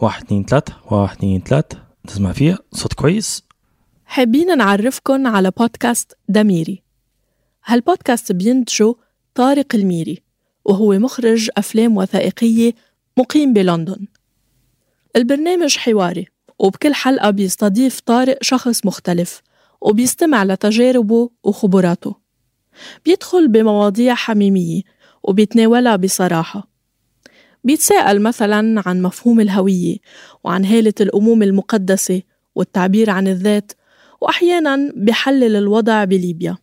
واحد اتنين تلاتة واحد اتنين تلاتة. تسمع فيها صوت كويس. حابين نعرفكن على بودكاست دميري. هالبودكاست بينتجه طارق الميري وهو مخرج أفلام وثائقية مقيم بلندن. البرنامج حواري وبكل حلقة بيستضيف طارق شخص مختلف وبيستمع لتجاربه وخبراته. بيدخل بمواضيع حميمية وبيتناولها بصراحة. بيتساءل مثلا عن مفهوم الهوية وعن هالة الأمومة المقدسة والتعبير عن الذات وأحيانا بحلل الوضع بليبيا.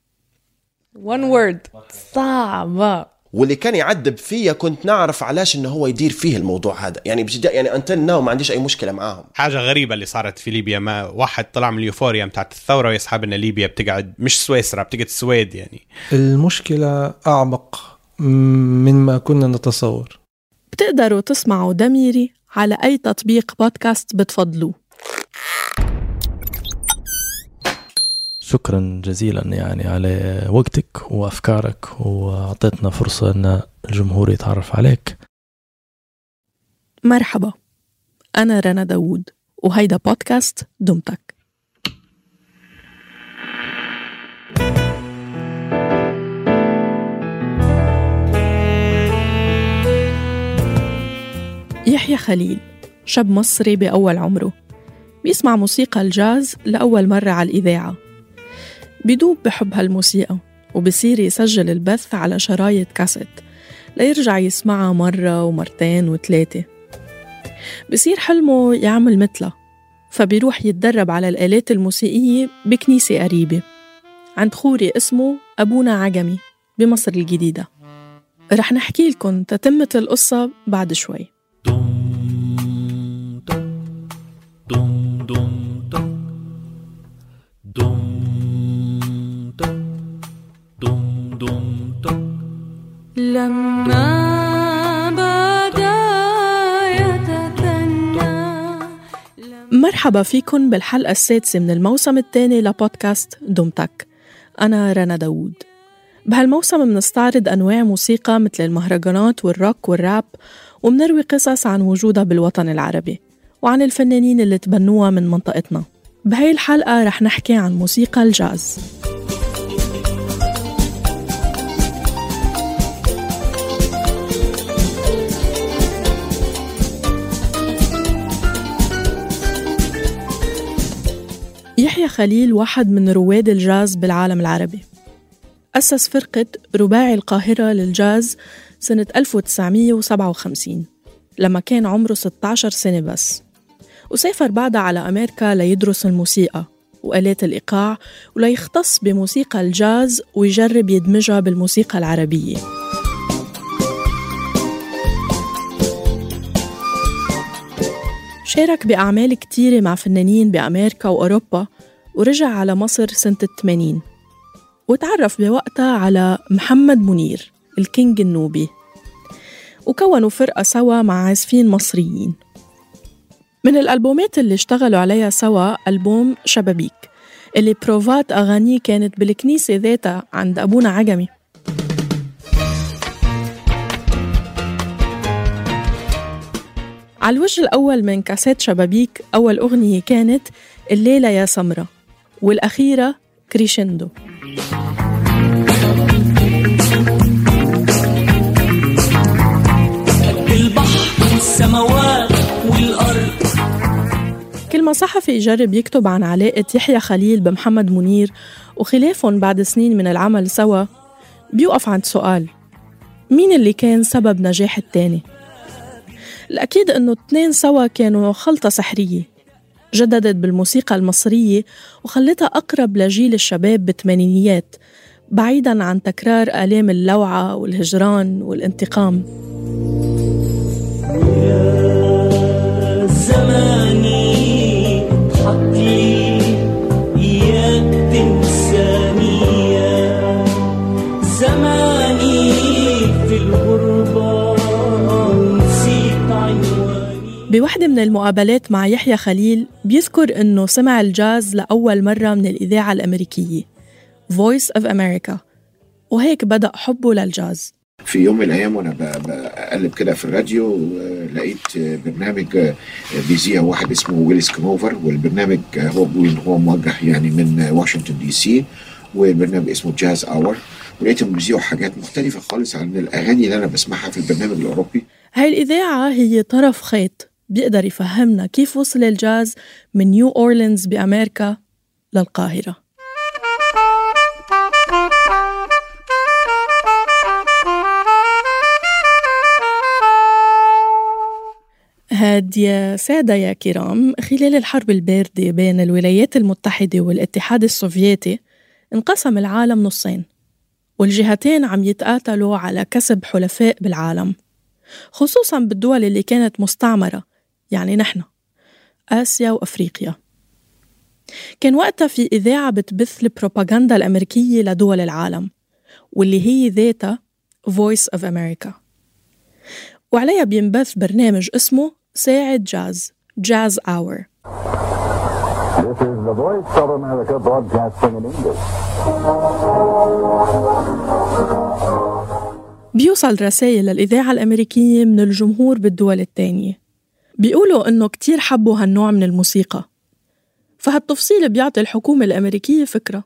One word. صعبة واللي كان يعذب فيا كنت نعرف علاش إنه هو يدير فيه الموضوع هذا. يعني بجد يعني انتل ناو ما عنديش أي مشكلة معاهم. حاجة غريبة اللي صارت في ليبيا. ما واحد طلع من اليوفوريا بتاعت الثورة ويسحب إن ليبيا بتقعد مش سويسرا بتقعد السويد يعني. المشكلة أعمق مما كنا نتصور. بتقدروا تسمعوا دميري على أي تطبيق بودكاست بتفضلوه. شكرا جزيلا يعني على وقتك وأفكارك وأعطيتنا فرصة أن الجمهور يتعرف عليك. مرحبا أنا رنا داوود وهيدا بودكاست دمتك. يحيى خليل شاب مصري بأول عمره. بيسمع موسيقى الجاز لأول مرة على الإذاعة. بيدوب بحب هالموسيقى وبصير يسجل البث على شرايط كاسيت ليرجع يسمعها مرة ومرتين وثلاثة. بصير حلمه يعمل مثلها فبيروح يتدرب على الآلات الموسيقية بكنيسة قريبة عند خوري اسمه أبونا عجمي بمصر الجديدة. رح نحكي لكم تتمة القصة بعد شوي. مرحبا فيكم بالحلقة السادسة من الموسم الثاني لبودكاست دمتك. أنا رنا داوود. بهالموسم منستعرض أنواع موسيقى مثل المهرجانات والروك والراب ومنروي قصص عن وجودها بالوطن العربي وعن الفنانين اللي تبنوها من منطقتنا. بهاي الحلقة رح نحكي عن موسيقى الجاز. يحيى خليل واحد من رواد الجاز بالعالم العربي. أسس فرقة رباعي القاهرة للجاز سنة 1957 لما كان عمره 16 سنة بس. وسافر بعدها على أمريكا ليدرس الموسيقى وآلات الإيقاع وليختص بموسيقى الجاز ويجرب يدمجها بالموسيقى العربية. شارك بأعمال كتيرة مع فنانين بأمريكا وأوروبا ورجع على مصر سنة الثمانين وتعرف بوقتها على محمد منير الكينج النوبي. وكونوا فرقة سوا مع عازفين مصريين. من الألبومات اللي اشتغلوا عليها سوا ألبوم شبابيك اللي بروفات أغانيه كانت بالكنيسة ذاتها عند أبونا عجمي. على الوجه الأول من كاسيت شبابيك أول أغنية كانت الليلة يا سمرة. والأخيرة كريشندو البحر والأرض كل ما صحفي يجرب يكتب عن علاقة يحيى خليل بمحمد منير وخلافهم بعد سنين من العمل سوا بيوقف عند سؤال مين اللي كان سبب نجاح التاني؟ الأكيد أنه التنين سوا كانوا خلطة سحرية جددت بالموسيقى المصرية وخلتها أقرب لجيل الشباب بالثمانينيات بعيدا عن تكرار آلام اللوعة والهجران والانتقام. زماني بوحدة من المقابلات مع يحيى خليل بيذكر إنه سمع الجاز لأول مرة من الإذاعة الأمريكية Voice of America. وهيك بدأ حبه للجاز. في يوم من الأيام وأنا بقلب كده في الراديو آه، لقيت برنامج آه، بيذيع واحد اسمه ويلس كنوفر والبرنامج آه، هو هو موجه يعني من واشنطن DC والبرنامج اسمه Jazz Hour ولقيتهم بيذيعوا حاجات مختلفة خالص عن الأغاني اللي أنا بسمعها في البرنامج الأوروبي. هاي الإذاعة هي طرف خيط. بيقدر يفهمنا كيف وصل الجاز من نيو أورلينز بأمريكا للقاهرة. هاد يا سادة يا كرام خلال الحرب الباردة بين الولايات المتحدة والاتحاد السوفيتي انقسم العالم نصين والجهتين عم يتقاتلوا على كسب حلفاء بالعالم خصوصا بالدول اللي كانت مستعمرة يعني نحن. آسيا وأفريقيا. كان وقتها في إذاعة بتبث البروباغندا الأمريكية لدول العالم واللي هي ذاتها Voice of America. وعليها بينبث برنامج اسمه ساعة جاز جاز Hour This is the voice of America broadcasting in English. بيوصل رسائل للإذاعة الأمريكية من الجمهور بالدول التانية بيقولوا إنه كتير حبوا هالنوع من الموسيقى. فهالتفصيل بيعطي الحكومة الأمريكية فكرة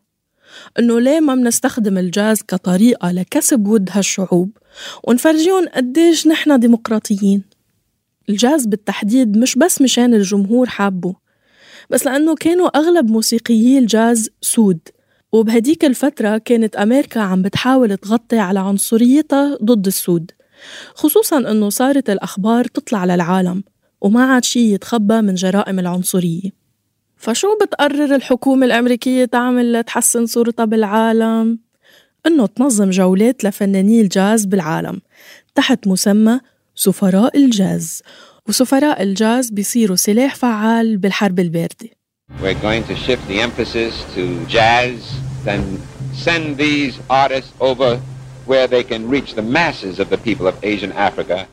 إنه ليه ما منستخدم الجاز كطريقة لكسب ود هالشعوب ونفرجيهم قديش نحن ديمقراطيين. الجاز بالتحديد مش بس مشان الجمهور حابه بس لأنه كانوا أغلب موسيقيي الجاز سود وبهديك الفترة كانت أمريكا عم بتحاول تغطي على عنصريتها ضد السود خصوصا أنه صارت الأخبار تطلع للعالم. وما عاد شي يتخبى من جرائم العنصرية فشو بتقرر الحكومة الأمريكية تعمل لتحسن صورتها بالعالم؟ إنه تنظم جولات لفناني الجاز بالعالم تحت مسمى سفراء الجاز وسفراء الجاز بيصيروا سلاح فعال بالحرب الباردة We're going to shift the emphasis to jazz, then send these artists over where they can reach the masses of the people of Asia and Africa.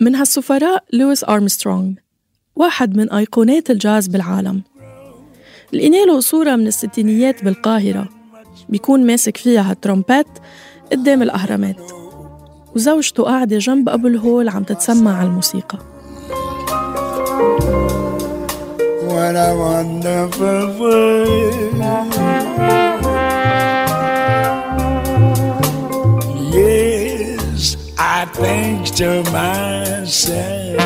من هالسفراء لويس أرمسترونغ واحد من أيقونات الجاز بالعالم. لقينا له صورة من الستينيات بالقاهرة بيكون ماسك فيها هالترومبات قدام الأهرامات. وزوجته قاعدة جنب أبو الهول عم تتسمع على الموسيقى. What a wonderful world. Think to myself,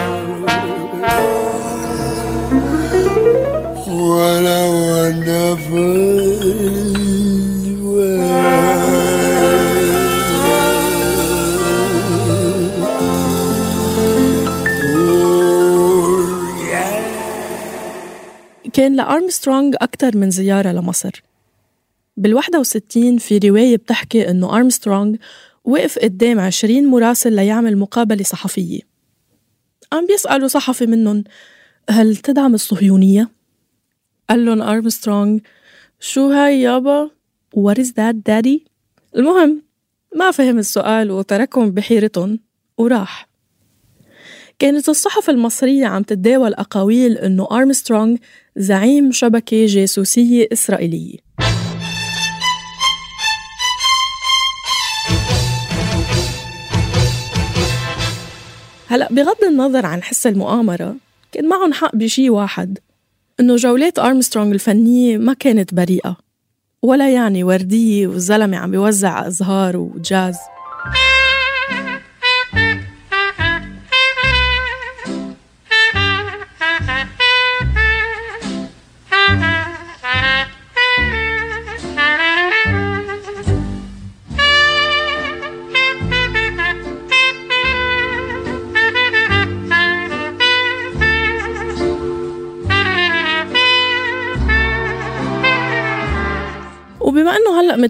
what a wonderful world. كان لأرمسترونغ أكثر من زيارة لمصر بال 61 في رواية بتحكي إنه أرمسترونغ وقف قدام 20 مراسل ليعمل مقابلة صحفية عم بيسألوا صحفي منهم هل تدعم الصهيونية؟ قال لهم أرمسترونغ شو هاي يابا؟ What is that daddy؟ المهم ما فهم السؤال وتركهم بحيرتهم وراح كانت الصحف المصرية عم تتداول أقاويل إنه أرمسترونغ زعيم شبكة جاسوسية إسرائيلية هلأ بغض النظر عن حس المؤامرة كان معهم حق بشي واحد إنه جولات أرمسترونغ الفنية ما كانت بريئة ولا يعني وردية والزلمة عم بيوزع أزهار وجاز.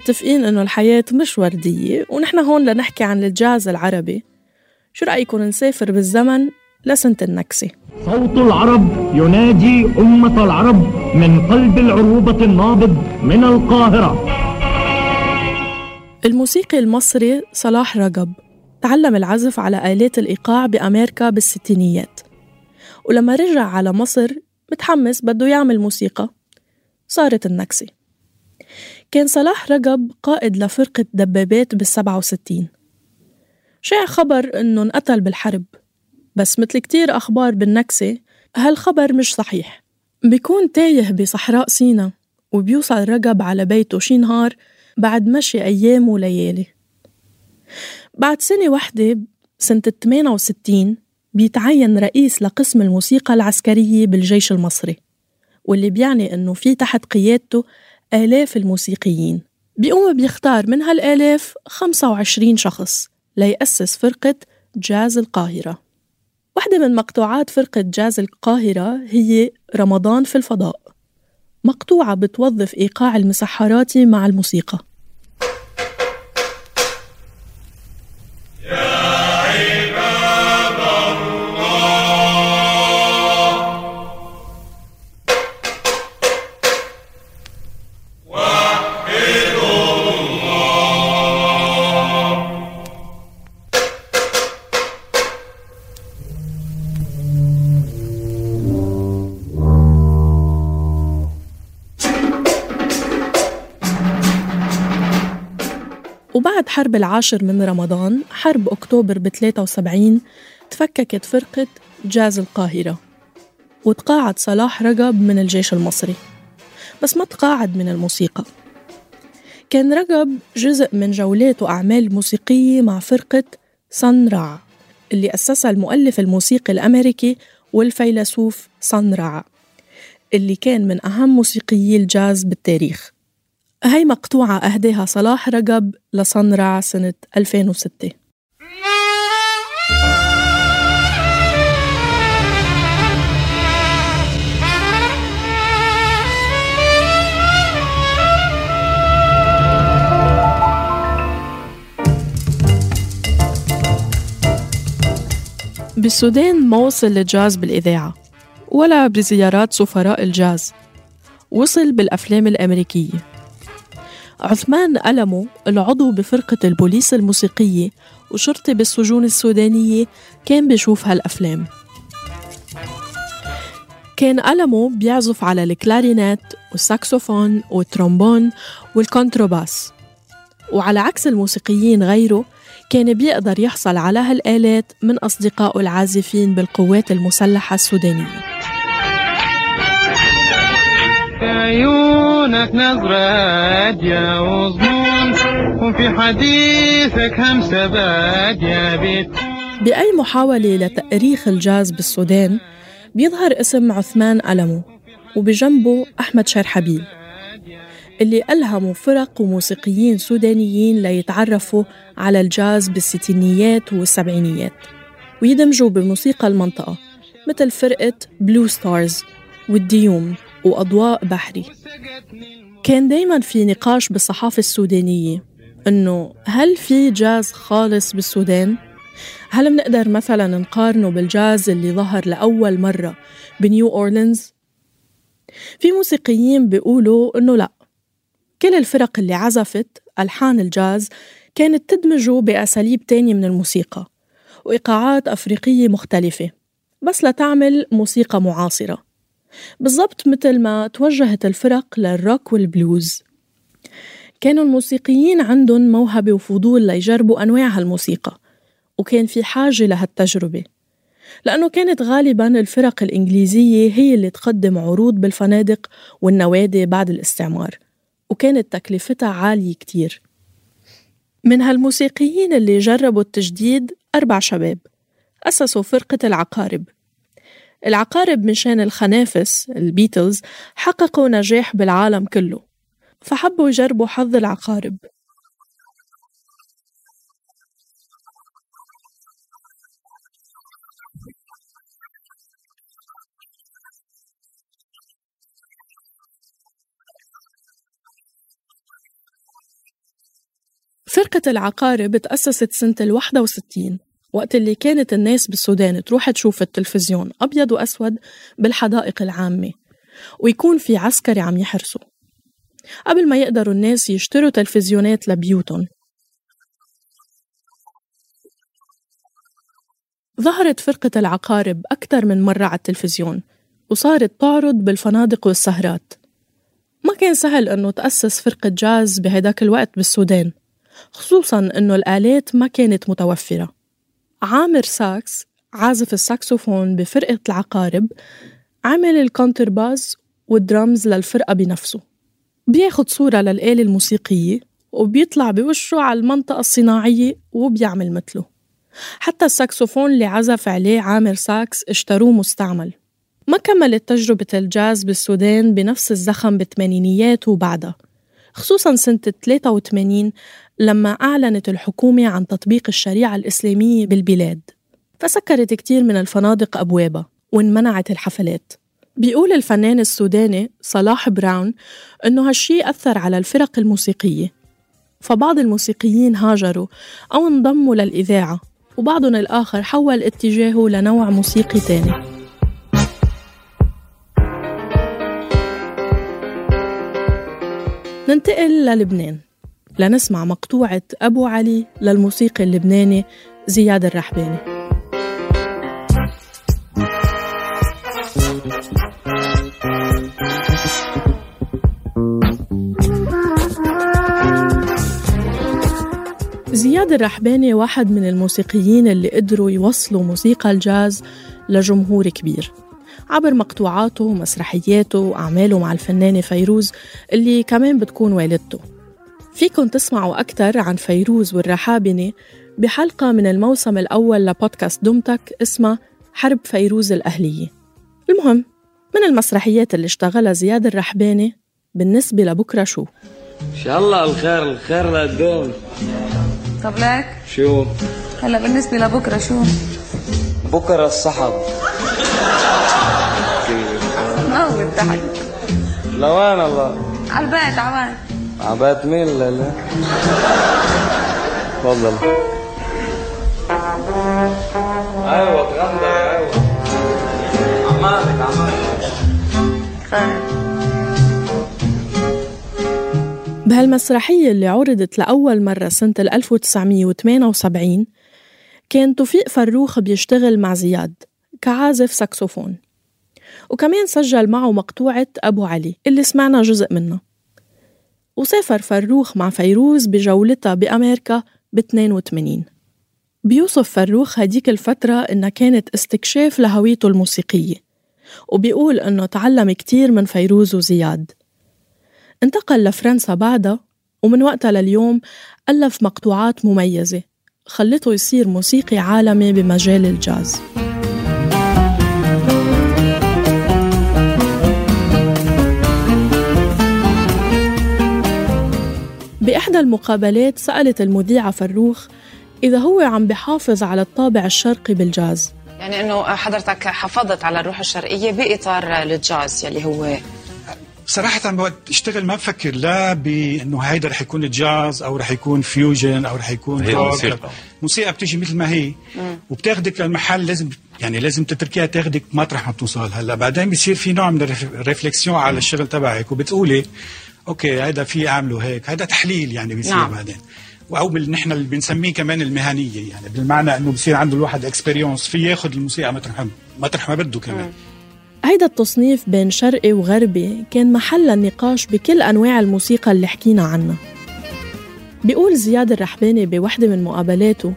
متفقين إنه الحياة مش وردية ونحن هون لنحكي عن الجاز العربي. شو رأيكم نسافر بالزمن لسنة النكسة؟ صوت العرب ينادي أمة العرب من قلب العروبة النابض من القاهرة. الموسيقي المصري صلاح رجب تعلم العزف على آلات الإيقاع بأمريكا بالستينيات. ولما رجع على مصر متحمس بده يعمل موسيقى. صارت النكسة. كان صلاح رجب قائد لفرقة دبابات بالسبعة وستين. شاع خبر إنه انقتل بالحرب. بس مثل كتير أخبار بالنكسة هالخبر مش صحيح. بيكون تايه بصحراء سينا وبيوصل رجب على بيته شي نهار بعد مشي أيام وليالي. بعد سنة واحدة سنة 68 بيتعين رئيس لقسم الموسيقى العسكرية بالجيش المصري واللي بيعني إنه في تحت قيادته آلاف الموسيقيين. بيقوم بيختار من هالآلاف 25 شخص ليأسس فرقة جاز القاهرة. واحدة من مقطوعات فرقة جاز القاهرة هي رمضان في الفضاء. مقطوعة بتوظف إيقاع المسحراتي مع الموسيقى. وبعد حرب العاشر من رمضان حرب أكتوبر ب 73 تفككت فرقة جاز القاهرة وتقاعد صلاح رجب من الجيش المصري بس ما تقاعد من الموسيقى. كان رجب جزء من جولات وأعمال موسيقية مع فرقة سان را اللي أسسها المؤلف الموسيقي الأمريكي والفيلسوف سان را اللي كان من أهم موسيقيي الجاز بالتاريخ. هاي مقطوعة أهداها صلاح رجب لصنرع سنة 2006 بالسودان ما وصل الجاز بالإذاعة ولا بزيارات سفراء الجاز. وصل بالأفلام الأمريكية. عثمان ألمو العضو بفرقة البوليس الموسيقية وشرطي بالسجون السودانية كان بيشوف هالأفلام. كان ألمو بيعزف على الكلارينات والساكسوفون والترومبون والكونتروباس وعلى عكس الموسيقيين غيره كان بيقدر يحصل على هالآلات من أصدقائه العازفين بالقوات المسلحة السودانية. عيونك نظرة هادية وظنون وفي حديثك همسة بادية بيت. بأي محاولة لتأريخ الجاز بالسودان بيظهر اسم عثمان ألمو وبجنبه أحمد شرحبيل اللي ألهموا فرق وموسيقيين سودانيين ليتعرفوا على الجاز بالستينيات والسبعينيات. ويدمجوا بموسيقى المنطقة مثل فرقة Blue Stars والديوم. وأضواء بحري كان دايما في نقاش بالصحافة السودانية إنه هل في جاز خالص بالسودان؟ هل بنقدر مثلا نقارنه بالجاز اللي ظهر لأول مرة بنيو أورلينز؟ في موسيقيين بيقولوا إنه لأ كل الفرق اللي عزفت ألحان الجاز كانت تدمجه بأساليب تانية من الموسيقى وإيقاعات أفريقية مختلفة بس لتعمل موسيقى معاصرة بالضبط مثل ما توجهت الفرق للروك والبلوز. كانوا الموسيقيين عندهم موهبة وفضول ليجربوا أنواع هالموسيقى وكان في حاجة لهالتجربة. لأنه كانت غالبا الفرق الإنجليزية هي اللي تقدم عروض بالفنادق والنوادي بعد الاستعمار وكانت تكلفتها عالية كتير. من هالموسيقيين اللي جربوا التجديد أربع شباب أسسوا فرقة العقارب. العقارب من شان الخنافس البيتلز حققوا نجاح بالعالم كله. فحبوا يجربوا حظ العقارب. فرقة العقارب تأسست سنة ال 61 وقت اللي كانت الناس بالسودان تروح تشوف التلفزيون أبيض وأسود بالحدائق العامة ويكون في عسكري عم يحرسوا. قبل ما يقدروا الناس يشتروا تلفزيونات لبيوتهم. ظهرت فرقة العقارب أكثر من مرة على التلفزيون وصارت تعرض بالفنادق والسهرات. ما كان سهل إنه تأسس فرقة جاز بهداك الوقت بالسودان خصوصا إنه الآلات ما كانت متوفرة. عامر ساكس عازف الساكسوفون بفرقة العقارب عمل الكونترباز والدرامز للفرقة بنفسه. بياخد صورة للآلة الموسيقية وبيطلع بوشه على المنطقة الصناعية وبيعمل مثله. حتى الساكسوفون اللي عزف عليه عامر ساكس اشتروه مستعمل. ما كملت تجربة الجاز بالسودان بنفس الزخم بالثمانينيات وبعدها خصوصا سنة 83 لما أعلنت الحكومة عن تطبيق الشريعة الإسلامية بالبلاد فسكرت كتير من الفنادق أبوابها وانمنعت الحفلات. بيقول الفنان السوداني صلاح براون إنه هالشي أثر على الفرق الموسيقية. فبعض الموسيقيين هاجروا أو انضموا للإذاعة وبعضهم الآخر حول اتجاهه لنوع موسيقي تاني. ننتقل للبنان. لنسمع مقطوعة أبو علي للموسيقي اللبناني زياد الرحباني. زياد الرحباني واحد من الموسيقيين اللي قدروا يوصلوا موسيقى الجاز لجمهور كبير. عبر مقطوعاته ومسرحياته وأعماله مع الفنانة فيروز اللي كمان بتكون والدته. فيكن تسمعوا أكثر عن فيروز والرحابنة بحلقة من الموسم الأول لبودكاست دمتك اسمها حرب فيروز الأهلية. المهم من المسرحيات اللي اشتغلها زياد الرحباني؟ بالنسبة لبكرة شو؟ إن شاء الله الخير الخير لا تدوم. طب لك؟ شو؟ هلا بالنسبة لبكرة شو؟ بكرة الصحب ما هو بتضحك لوين الله؟ على البيت عوان عبات مين لا لا. تفضل. أيوه تغنى أيوه. عمالك عمالك. خير. بهالمسرحية اللي عرضت لأول مرة سنة 1978 كان توفيق فروخ بيشتغل مع زياد كعازف ساكسوفون. وكمان سجل معه مقطوعة أبو علي اللي سمعنا جزء منها. وسافر فروخ مع فيروز بجولتها بأمريكا ب 82 بيوصف فروخ هديك الفترة إنها كانت استكشاف لهويته الموسيقية وبيقول إنه تعلم كتير من فيروز وزياد. انتقل لفرنسا بعدها ومن وقتها لليوم ألف مقطوعات مميزة خلته يصير موسيقي عالمي بمجال الجاز. بإحدى المقابلات سألت المذيعة فروخ إذا هو عم بحافظ على الطابع الشرقي بالجاز. يعني إنه حضرتك حافظت على الروح الشرقية بإطار الجاز يلي هو. صراحة وقت أشتغل ما بفكر لا بإنه هيدا رح يكون جاز أو رح يكون fusion أو رح يكون هي روك. الموسيقى. موسيقى بتيجي مثل ما هي. وبتاخدك للمحل لازم يعني لازم تتركيها تاخدك مطرح ما بتوصل هلا بعدين بصير في نوع من ال réflexion على الشغل تبعك وبتقولي okay هيدا في اعمله هيك. هيدا تحليل يعني بيصير نعم. بعدين. أو نحن اللي بنسميه كمان المهنية يعني بالمعنى إنه بصير عنده الواحد expérience في ياخذ الموسيقى مطرح ما- مطرح ما بده كمان. هيدا التصنيف بين شرقي وغربي كان محل النقاش بكل أنواع الموسيقى اللي حكينا عنها. بيقول زياد الرحباني بوحدة من مقابلاته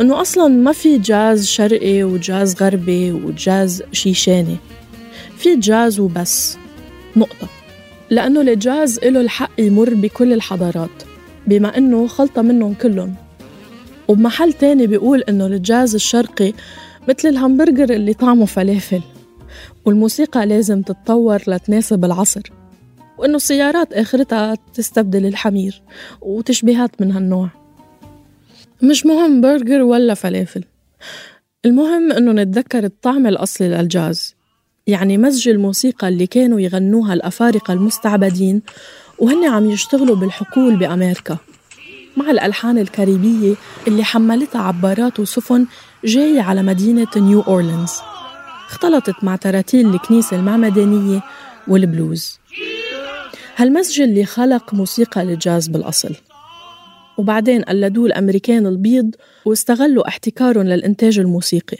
إنه أصلا ما في جاز شرقي وجاز غربي وجاز شيشاني. في جاز وبس. نقطة. لأنه الجاز له الحق يمر بكل الحضارات بما إنه خلطة منهم كلهم. وبمحل تاني بيقول إنه الجاز الشرقي مثل الهمبرجر اللي طعمه فلافل والموسيقى لازم تتطور لتناسب العصر وإنه السيارات آخرتها تستبدل الحمير وتشبيهات من هالنوع. مش مهم برجر ولا فلافل المهم إنه نتذكر الطعم الأصلي للجاز يعني مزج الموسيقى اللي كانوا يغنوها الأفارقة المستعبدين وهن عم يشتغلوا بالحقول بأمريكا مع الألحان الكاريبية اللي حملتها عبارات وسفن جاية على مدينة نيو أورلينز. اختلطت مع تراتيل الكنيسة المعمدانية والبلوز. هالمزج اللي خلق موسيقى الجاز بالأصل. وبعدين قلدوه الأمريكان البيض واستغلوا احتكارهم للإنتاج الموسيقي.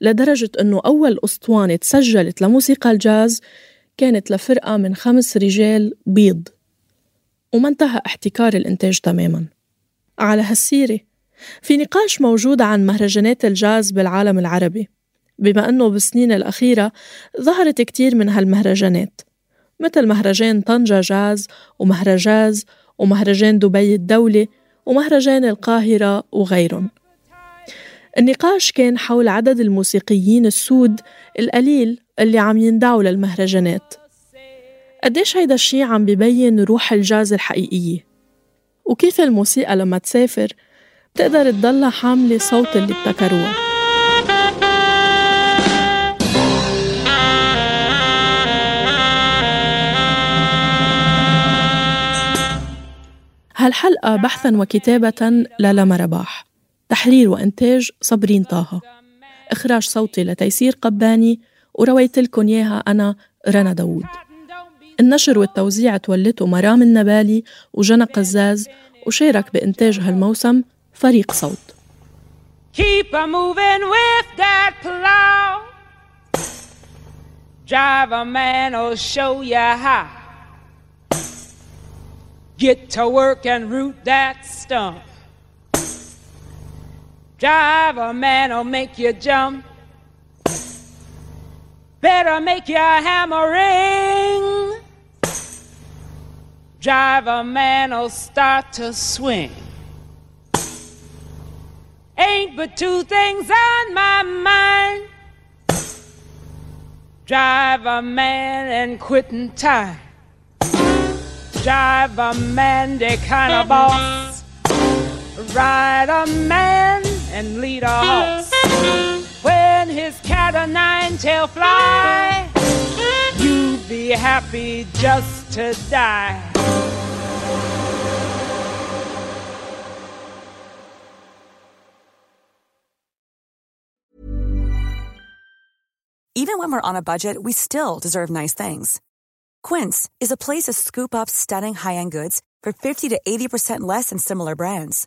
لدرجة أنه أول أسطوانة تسجلت لموسيقى الجاز كانت لفرقة من خمس رجال بيض. وما انتهى احتكار الإنتاج تماما. على هالسيرة في نقاش موجود عن مهرجانات الجاز بالعالم العربي بما أنه بالسنين الأخيرة ظهرت كتير من هالمهرجانات مثل مهرجان طنجة جاز ومهرجاز ومهرجان دبي الدولي ومهرجان القاهرة وغيرهم. النقاش كان حول عدد الموسيقيين السود القليل اللي عم يندعوا للمهرجانات. قديش هيدا الشي عم ببين روح الجاز الحقيقية؟ وكيف الموسيقى لما تسافر بتقدر تضلها حاملة صوت اللي ابتكروها هالحلقة بحثا وكتابة للما رباح تحرير وإنتاج صبرين طه إخراج صوتي لتيسير قباني ورويت لكم إياها أنا رنا داوود النشر والتوزيع تولته مرام النبالي وجنى قزاز وشارك بإنتاج هالموسم فريق صوت Keep a moving with that plow. Drive a man will show you how. Get to work and root that stump. Drive a man will make you jump. Better make your hammer ring. Drive a man will start to swing. Ain't but two things on my mind. Drive a man and quitting time. Drive a man, they kind of boss. Ride a man and lead a horse. When his cat o' nine tail fly, you be happy just to die. Even when we're on a budget, we still deserve nice things. Quince is a place to scoop up stunning high-end goods for 50 to 80% less than similar brands.